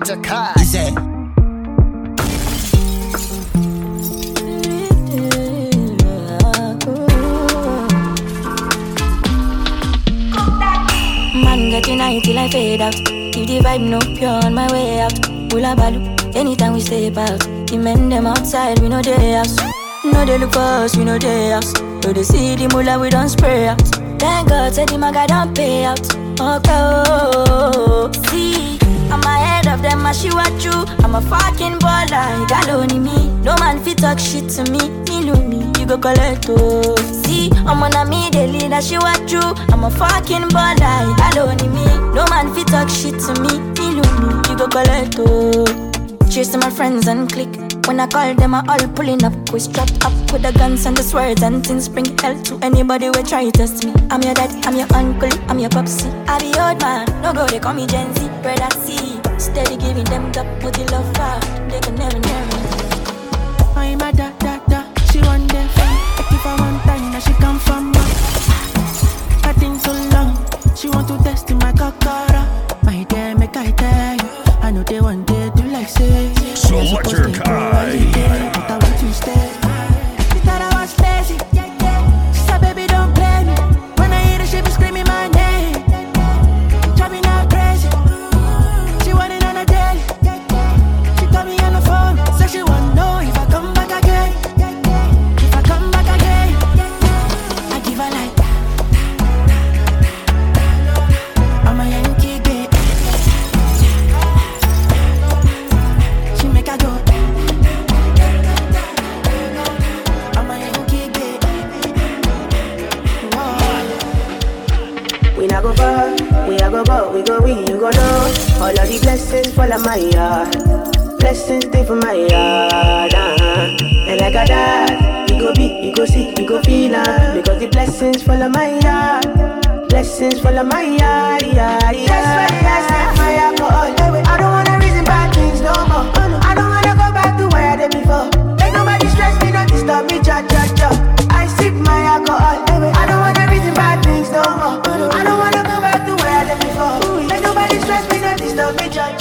like Jakarta. He said, Man get in a till I fade out. Give the vibe no pure on my way out. Pull a balu anytime we step out. The men them outside we know they house. No they look us we know they house. No they see the mullah we don't spray out. Thank God, said the maga don't pay out. Okay, oh, oh, oh. see. I'm ahead of them, I she what you. I'm a fucking baller, gal only me. No man fi talk shit to me, me me, you go collect. Oh. See, I'm on a me the leader, she what you. I'm a fucking baller, gal only me. No man fi talk shit to me, me know me, you go collect oh. Chasing my friends and click. When I call them, I all pulling up. We strapped up with the guns and the swords and things. Bring hell to anybody who try to test me. I'm your dad, I'm your uncle, I'm your popsy. I be old man, no go, they call me Gen Z. Red I see, steady giving them the booty love I They can never, never. I'm a da da da, she want them fun. If I want time, now she come for me.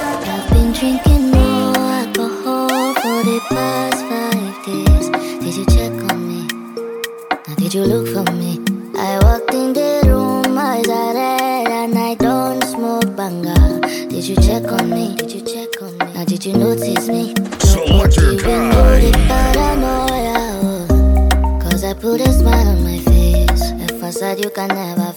I've been drinking more alcohol for the past five days. Did you check on me? Now did you look for me? I walked in the room, eyes are red, and I don't smoke banger. Did you check on me? Did you check on me? Now did you notice me? Selector no, Kai. Paranoia, oh, Cause I put a smile on my face. If you can never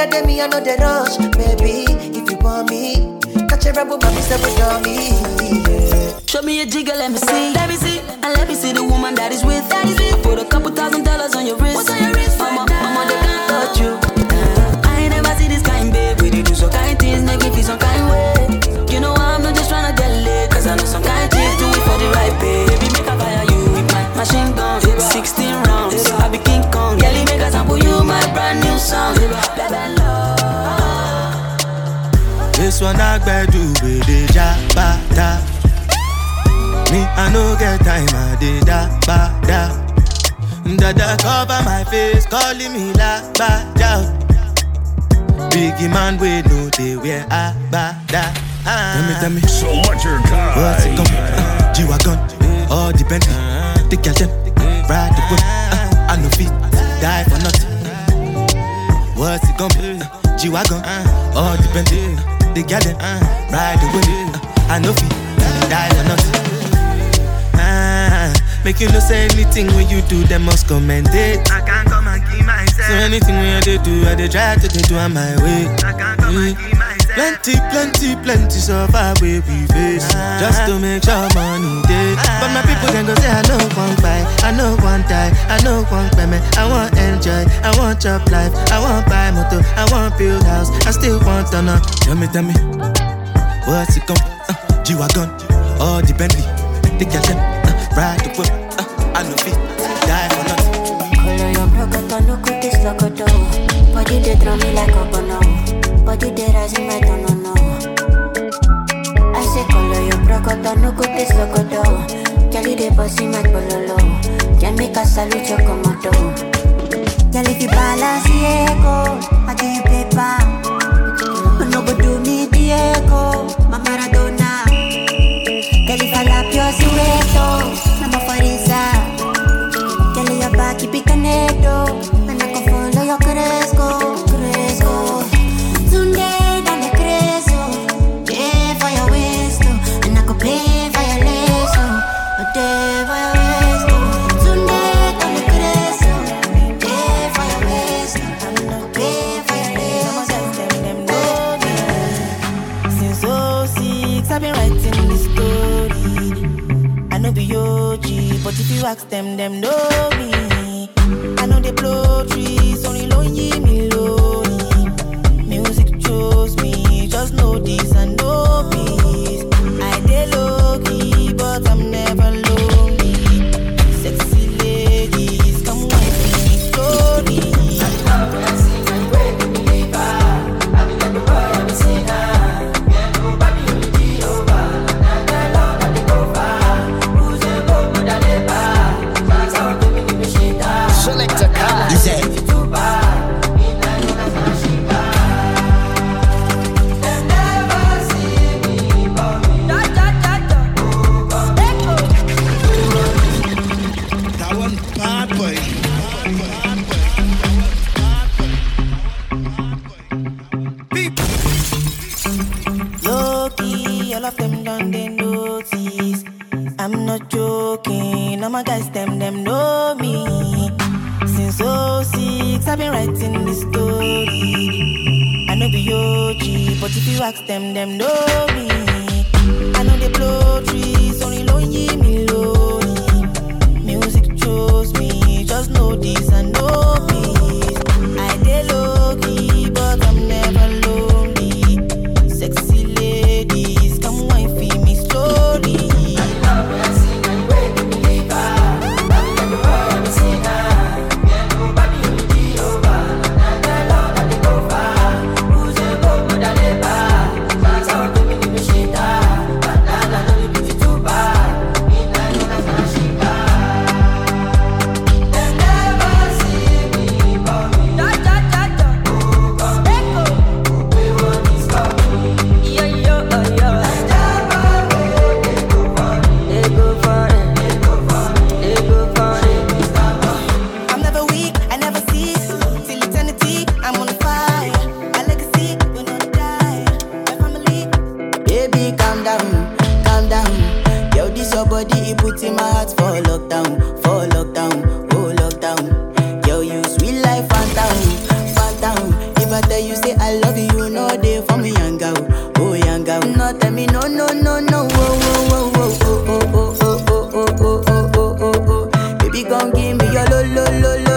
a break, me, I know the rush. Baby, if you want me, catch a rebel, mommy, step with me. Show me a jigger, let me see. Let me see. And let me see the woman that is with. That is with. I put a couple thousand dollars on your wrist. What's on your wrist? Mama, mama, they can't touch you. Uh, I ain't never see this kind, babe. We do some kind things, make me feel some kind way. You know I'm not just trying to get laid. Cause I know some kind things do it for the right pay. Baby, make a fire you with my machine gun. 16 rounds. I be King Kong. Girlie, make a sample you my brand new song. This one do with the jabata. Me, I no get time, I did da ba da. Dada cover my face, calling me la ba. Biggie man, we know they wear a ba da. Ah. Tell me, tell me. Selector What's it come? Uh, G-Wagon, all the Bentley. The girl them, ride the whip. Uh, I no fit, die for nothing. What's it gonna be? Uh, G-Wagon, all the Bentley. The girl them, ride the whip. Uh, I no fit, die for nothing. Ah, make you no say anything when you do, them must commend it. I can't come and keep myself. So anything when I do, I dey try to dey do on my way. I can't come and keep myself. Plenty, plenty, plenty suffer where we face. Just to make sure money day But my people can go say I know one buy I know one die, I know one payment I want enjoy, I want chop life. I want buy motor, I want build house. I still want to know Tell me, tell me What's it come? Uh, G-Wagon, all the Bentley The girl them, uh, ride the whip uh, I know fit, die for nothing. Color your brocoto, no this locoto Body they throw me like a bono Body they rising my don't know I say color your brocoto, no cut this locoto Kelly they bossy my bololo Ya me casa lucho como tú Girl, if you balance echo, I give you paper. No go do me the echo, Maradona. Girl, I've been writing this story. I know be OG, but if you ask them, them know me. I know they blow trees, only lonely me lonely. Music chose me, just know this and know peace. I dey low them, them know You gon' give me your lo lo lo.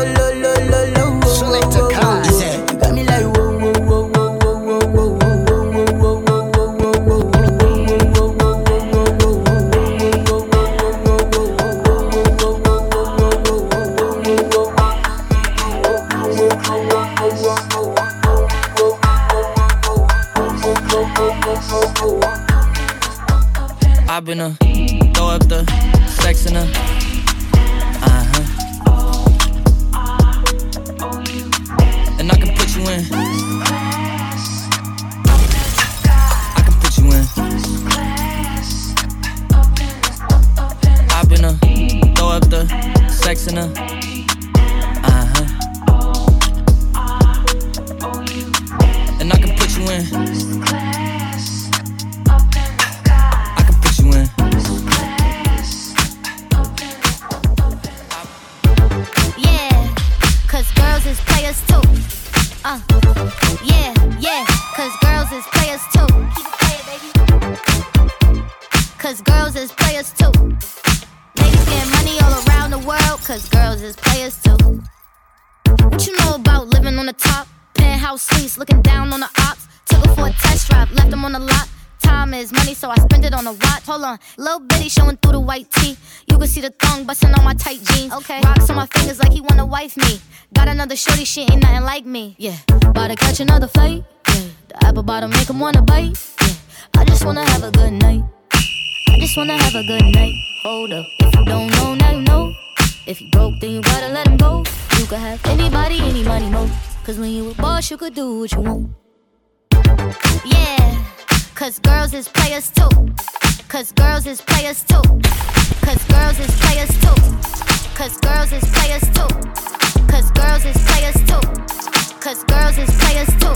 The top? Penthouse suites, looking down on the ops. Took her for a test drive, left them on the lot. Time is money, so I spend it on a watch. Hold on, little bitty showing through the white tee. You can see the thong busting on my tight jeans. Okay, rocks on my fingers like he wanna wife me. Got another shorty, she ain't nothing like me. Yeah, about to catch another fight. Yeah, the apple bottom make him wanna bite. Yeah, I just wanna have a good night. I just wanna have a good night. Hold up, if you don't know, now you know. If you broke, then you gotta let him go. You could have anybody, any money, mo. Cause when you a boss, you could do what you want. Yeah, cause girls is players too. Cause girls is players too. Cause girls is players too. Cause girls is players too. Cause girls is players too. Cause girls is players too.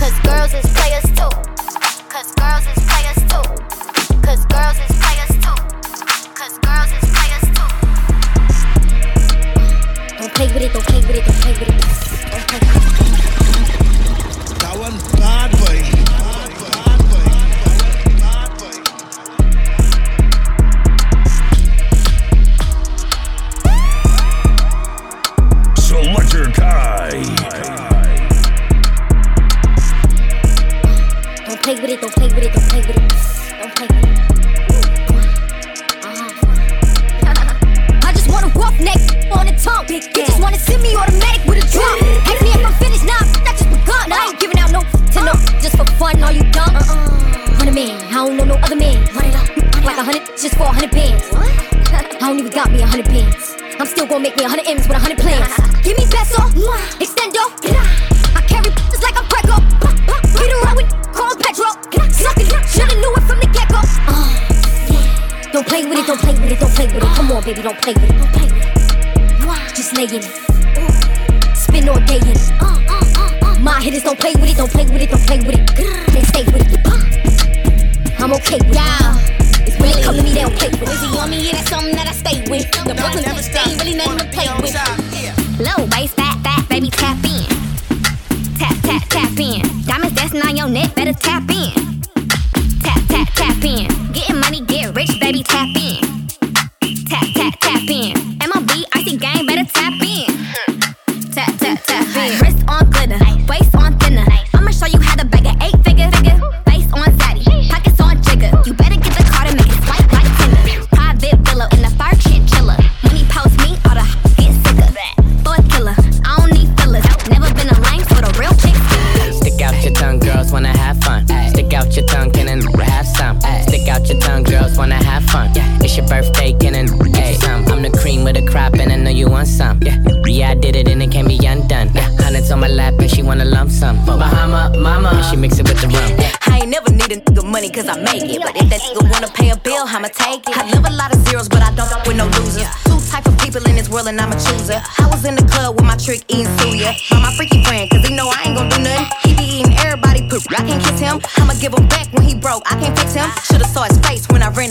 Cause girls is players too. Cause girls is players too. Cause girls is players too. Cause girls is Don't play with it, don't play with it, don't play with it. Don't play with it. That one bad boy. Selectakai. Don't play with it, don't play with it, don't play with it. Don't play with it. Wanna send me automatic with a drum. Ask me if I'm finished, nah, that just begun. I ain't giving out no to no, just for fun. Are you dumb? Hundred man, I don't know no other man. Run it up, like a hundred just for a hundred bands. I don't even got me a hundred bands. I'm still gonna make me a hundred M's with a hundred plans. Give me peso, extendo. I carry just like a Greco. Get around with call Pedro. Suckin', shoulda knew it from the get go. Don't play with it, don't play with it, don't play with it. Come on, baby, don't play with it, don't play with it. Just lay in it. Spin all day in. Uh, uh, uh, My hitters don't play with it, don't play with it, don't play with it. They stay with it. I'm okay with it. It's when they come to me, they don't play with it. Wizzy on me, yeah, that's something that I stay with. The Brooklyn bitch, they ain't really nothing to play with. Low waist, fat, fat, baby, tap in. Tap, tap, tap in. Diamonds dancing on your neck, better tap in. Tap, tap, tap in.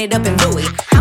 It up in Louis.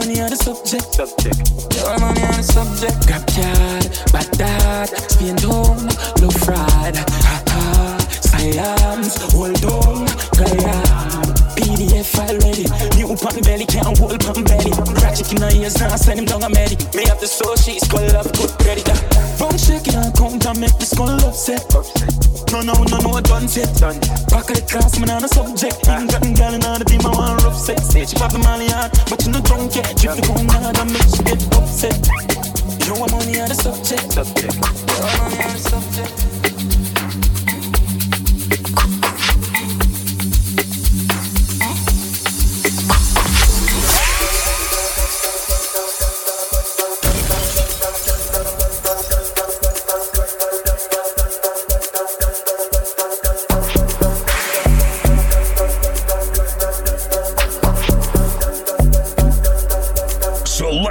Money on the subject. Subject. You want money on the subject. Grab card, bad dad, Spain down, low fried, hot hot, science, hold on, Guyana. PDF file ready. New pop belly, can't hold pump belly. Ratchet in the ears, now send him down a medic. Me have the soul, she's called up, good ready. Phone shaking and count and make the skull upset. No, no, no, no, I done set. Done. Back of the class, man, on a subject. Even gotten gal in the team, I want rough sex. Say she pop the molly hard, but you no drunk yet. Drift the phone hard and make she get upset. You want money on the subject. Subject. You want money on the subject.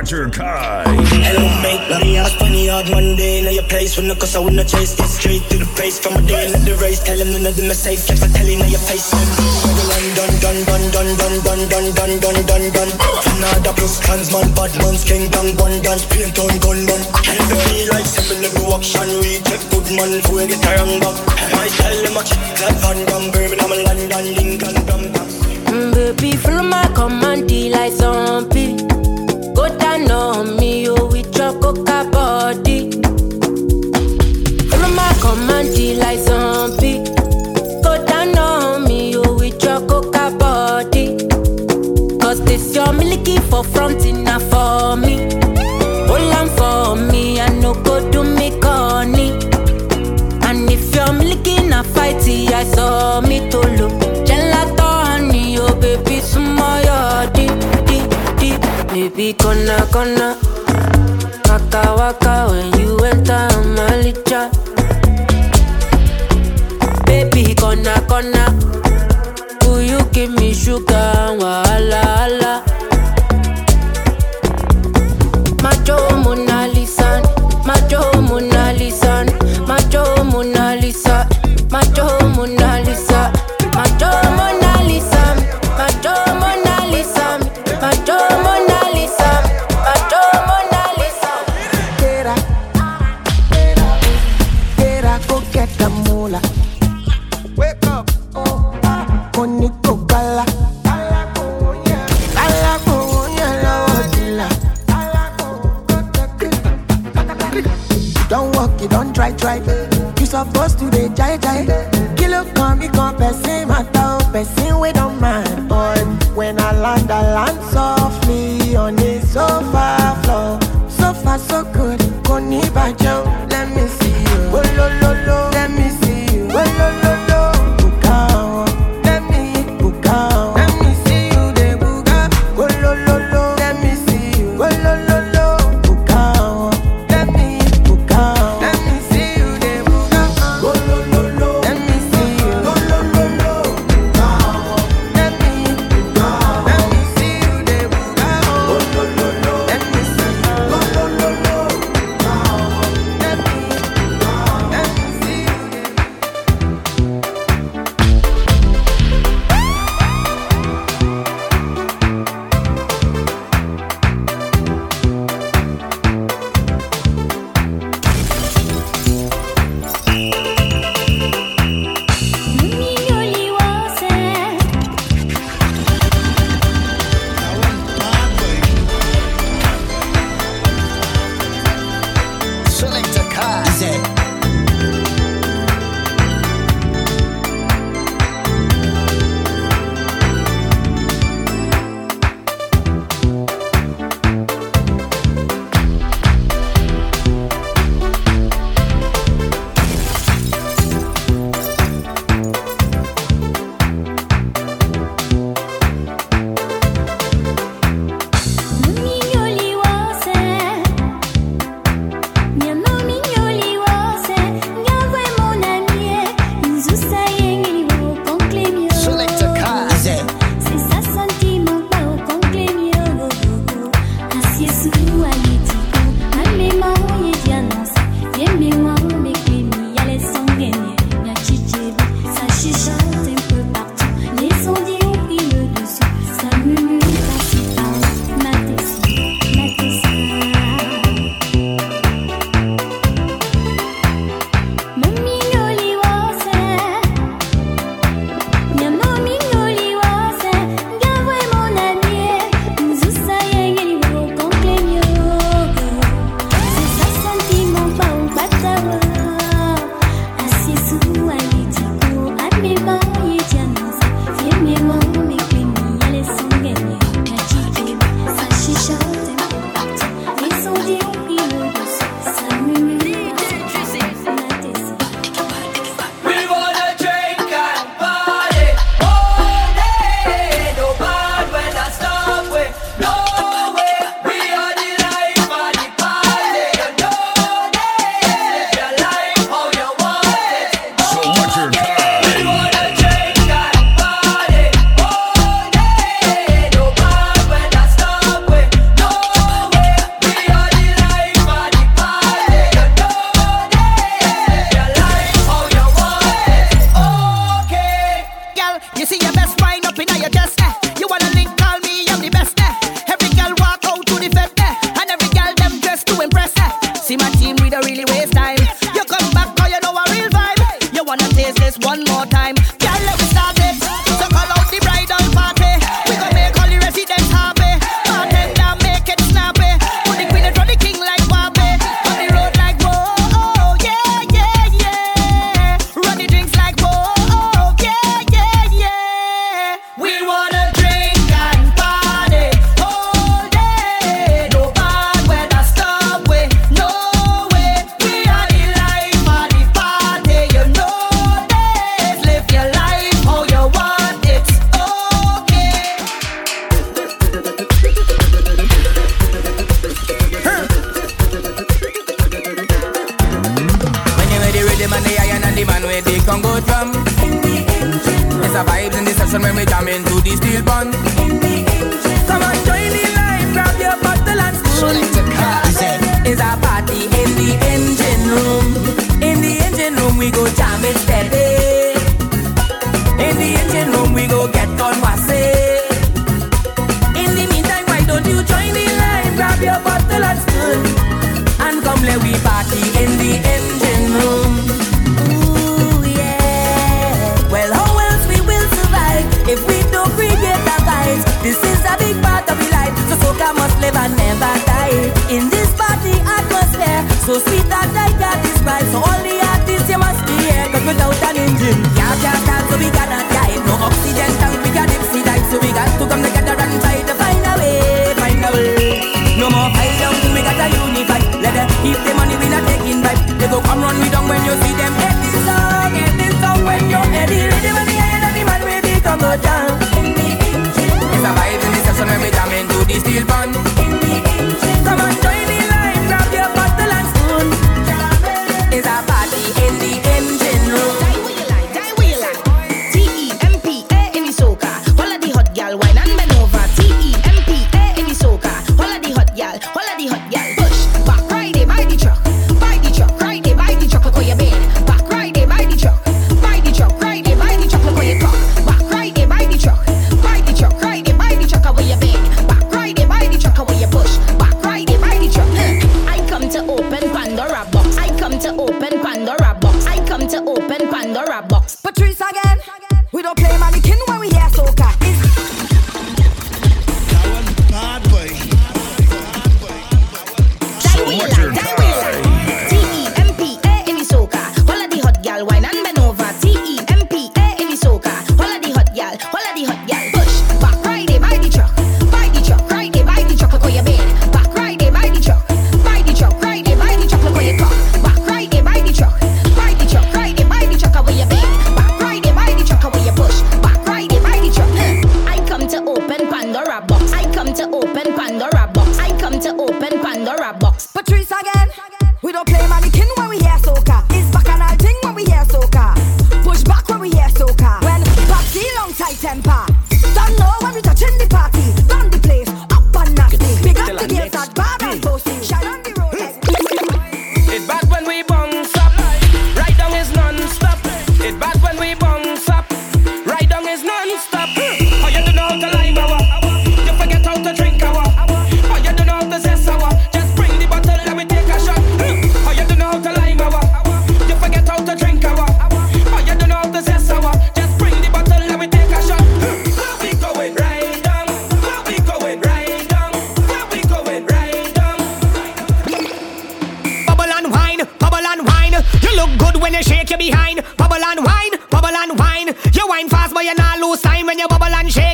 Selectakai. Hello, mate. Let me ask funny hard one day. Know your place from the cause I wanna chase. Get straight to the place from a day in the race. Tell them none of them are safe. Flex, I tell you, know your face. Done, done, done, done, done, done, done, done, done, done, done, done. Fanada plus clansman, bad man's king, down, one dance, paint on gunman. Help me like seven every action. We check good man for get a wrong back. My style, them a check like Van Damme, Birmingham, London, Lincoln, Bam, Bam. Mm, baby, follow my command, like zombie. Down on me, oh, with your coca body. Follow my command, like zombie. Go down on me, oh, with your coca body. Cause this your milky for front enough for me. Hold on for me, I no go do me corny. And if you're milky na fighty, I saw me to look. Baby, gonna, gonna. Waka waka when you enter my licha. Baby, gonna, gonna. Will you give me sugar? Wahala,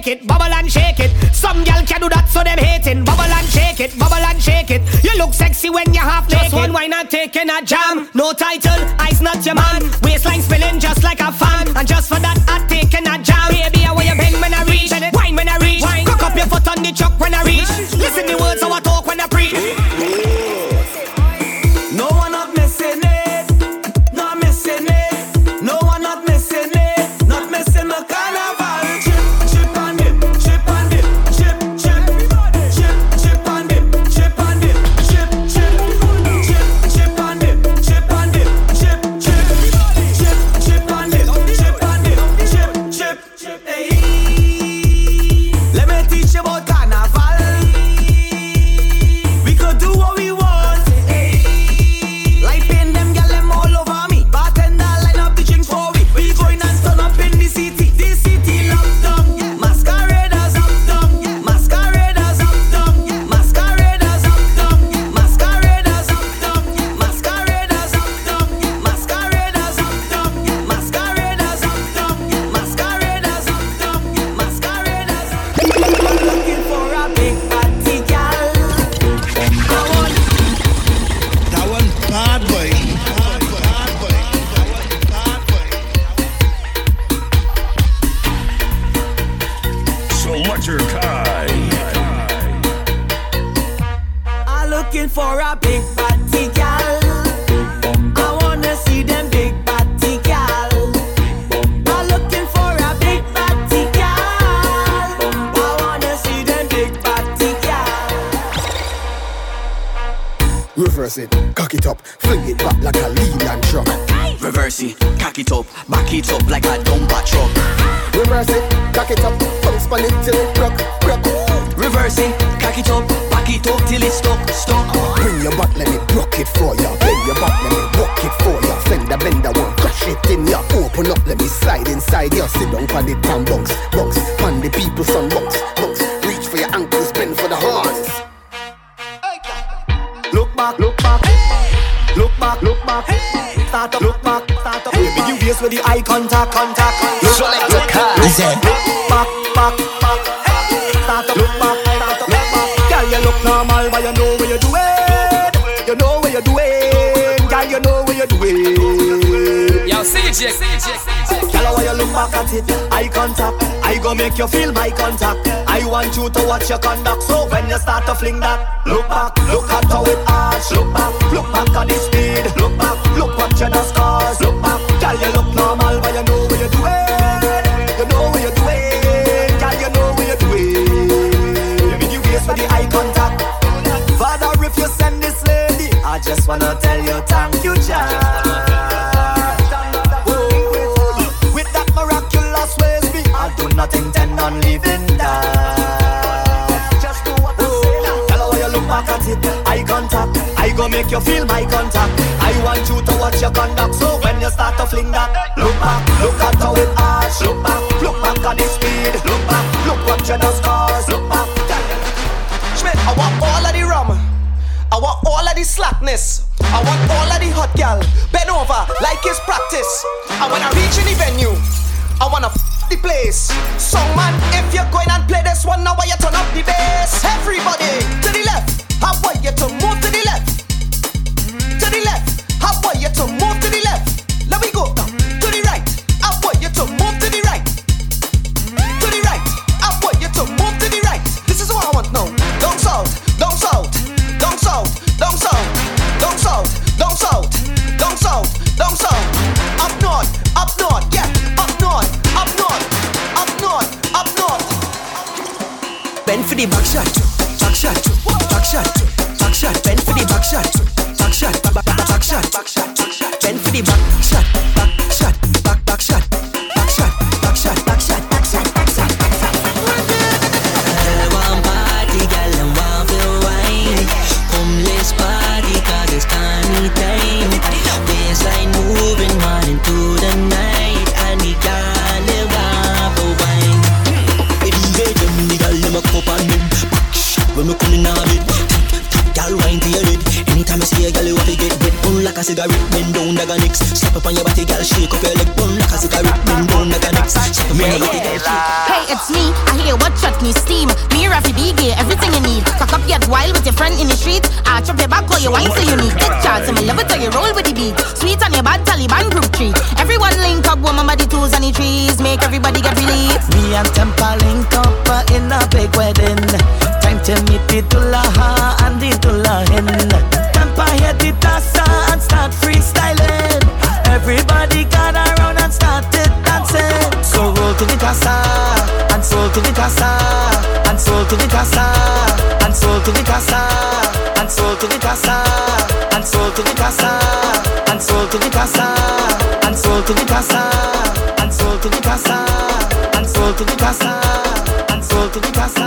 shake it, bubble and shake it. Some girl can do that, so them hating. Bubble and shake it, bubble and shake it. You look sexy when you half naked. Just one wine and taking a jam. No title, eyes not your man. Waistline spilling just like a fan. And just for that, I taking a jam. Baby, I where you bend when I reach. Wine when I reach. Cock up your foot on the chuck when I reach. Contact. Look the car. Look back, back, back. Start up, look back, start up, look back. Girl, you look normal, but you know what you're doing. You know what you're doing. Girl, you know what you're doing. Yo, CJ, CJ, Girl, why you look back at it? Eye contact. I go make you feel my contact. I want you to watch your conduct. So when you start to fling that, look back, look at how it arch. Look back, look back at the speed. Look back, look what you the scars. Just wanna tell you thank you, Jah. With that miraculous ways, me, I do not intend on leaving that. Just do what I say now. Tell her you look back at it. Eye contact. I go make you feel my contact. I want you to watch your conduct. So when you start to fling that, look back, look at how it arch. Look back, look back at the slackness. I want all of the hot gal. Bend over like it's practice. I wanna reach in the venue. I wanna f the place. Song man, if you're going and play this one, now why you turn up the bass? Everybody to the left. I want you to move to the everybody get relief. Me and Tempa link up uh, in a big wedding. Time to meet the Tulaha and the Tulahin. Tempa hit the tassa and start freestyling. Everybody got around and started dancing. So roll to the tassa and soul to the tassa and soul to the tassa and soul to the tassa and soul to the tassa and soul to the tassa and soul to the tassa and soul to the tassa to the tassa and soul to the tassa and soul to the tassa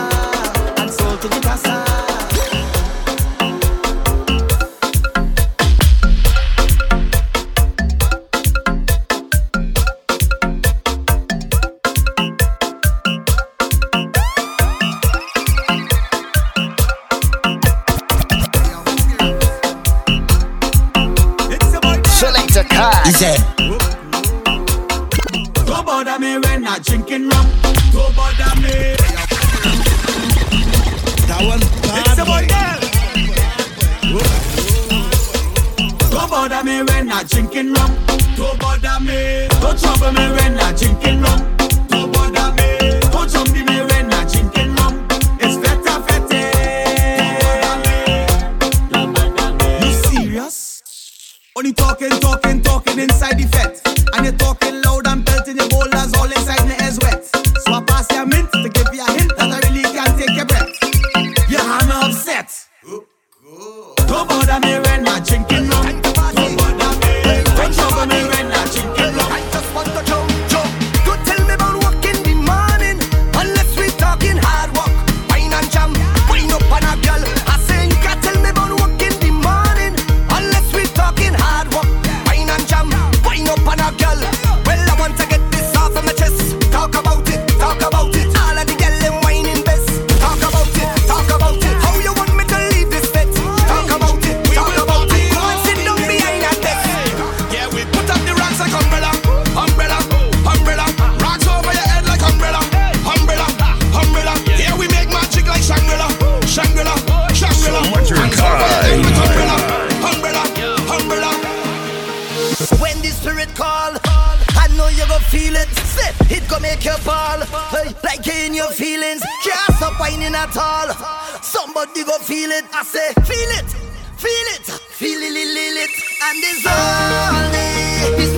say, feel it, feel it, feel it, feel it, and it's all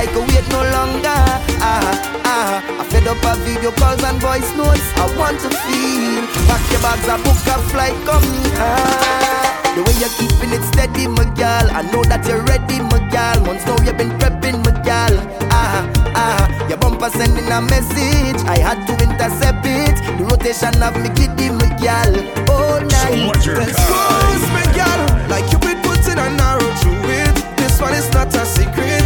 like a wait no longer. Ah, ah, I fed up of video calls and voice notes. I want to feel. Pack your bags, I book a flight, come here. Ah, the way you're keeping it steady, my girl. I know that you're ready, my girl. Once now you've been prepping, my girl. Ah, ah, your bumper sending a message. I had to intercept it. The rotation of me kiddie, my girl. All night. Expose me, girl. Like you've been putting an arrow to it. This one is not a secret.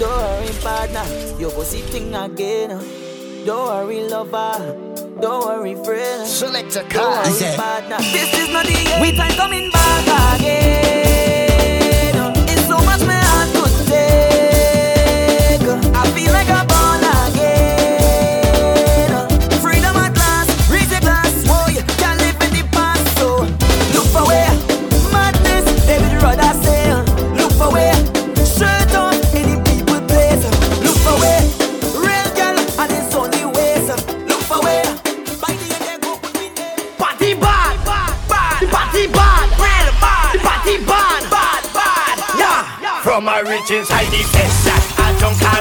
Don't worry, partner, you go sitting again. Don't worry, lover. Don't worry, friend. Selectakai. Don't worry, partner. This is not the end. We time coming back again. origins highly exact. I don't care.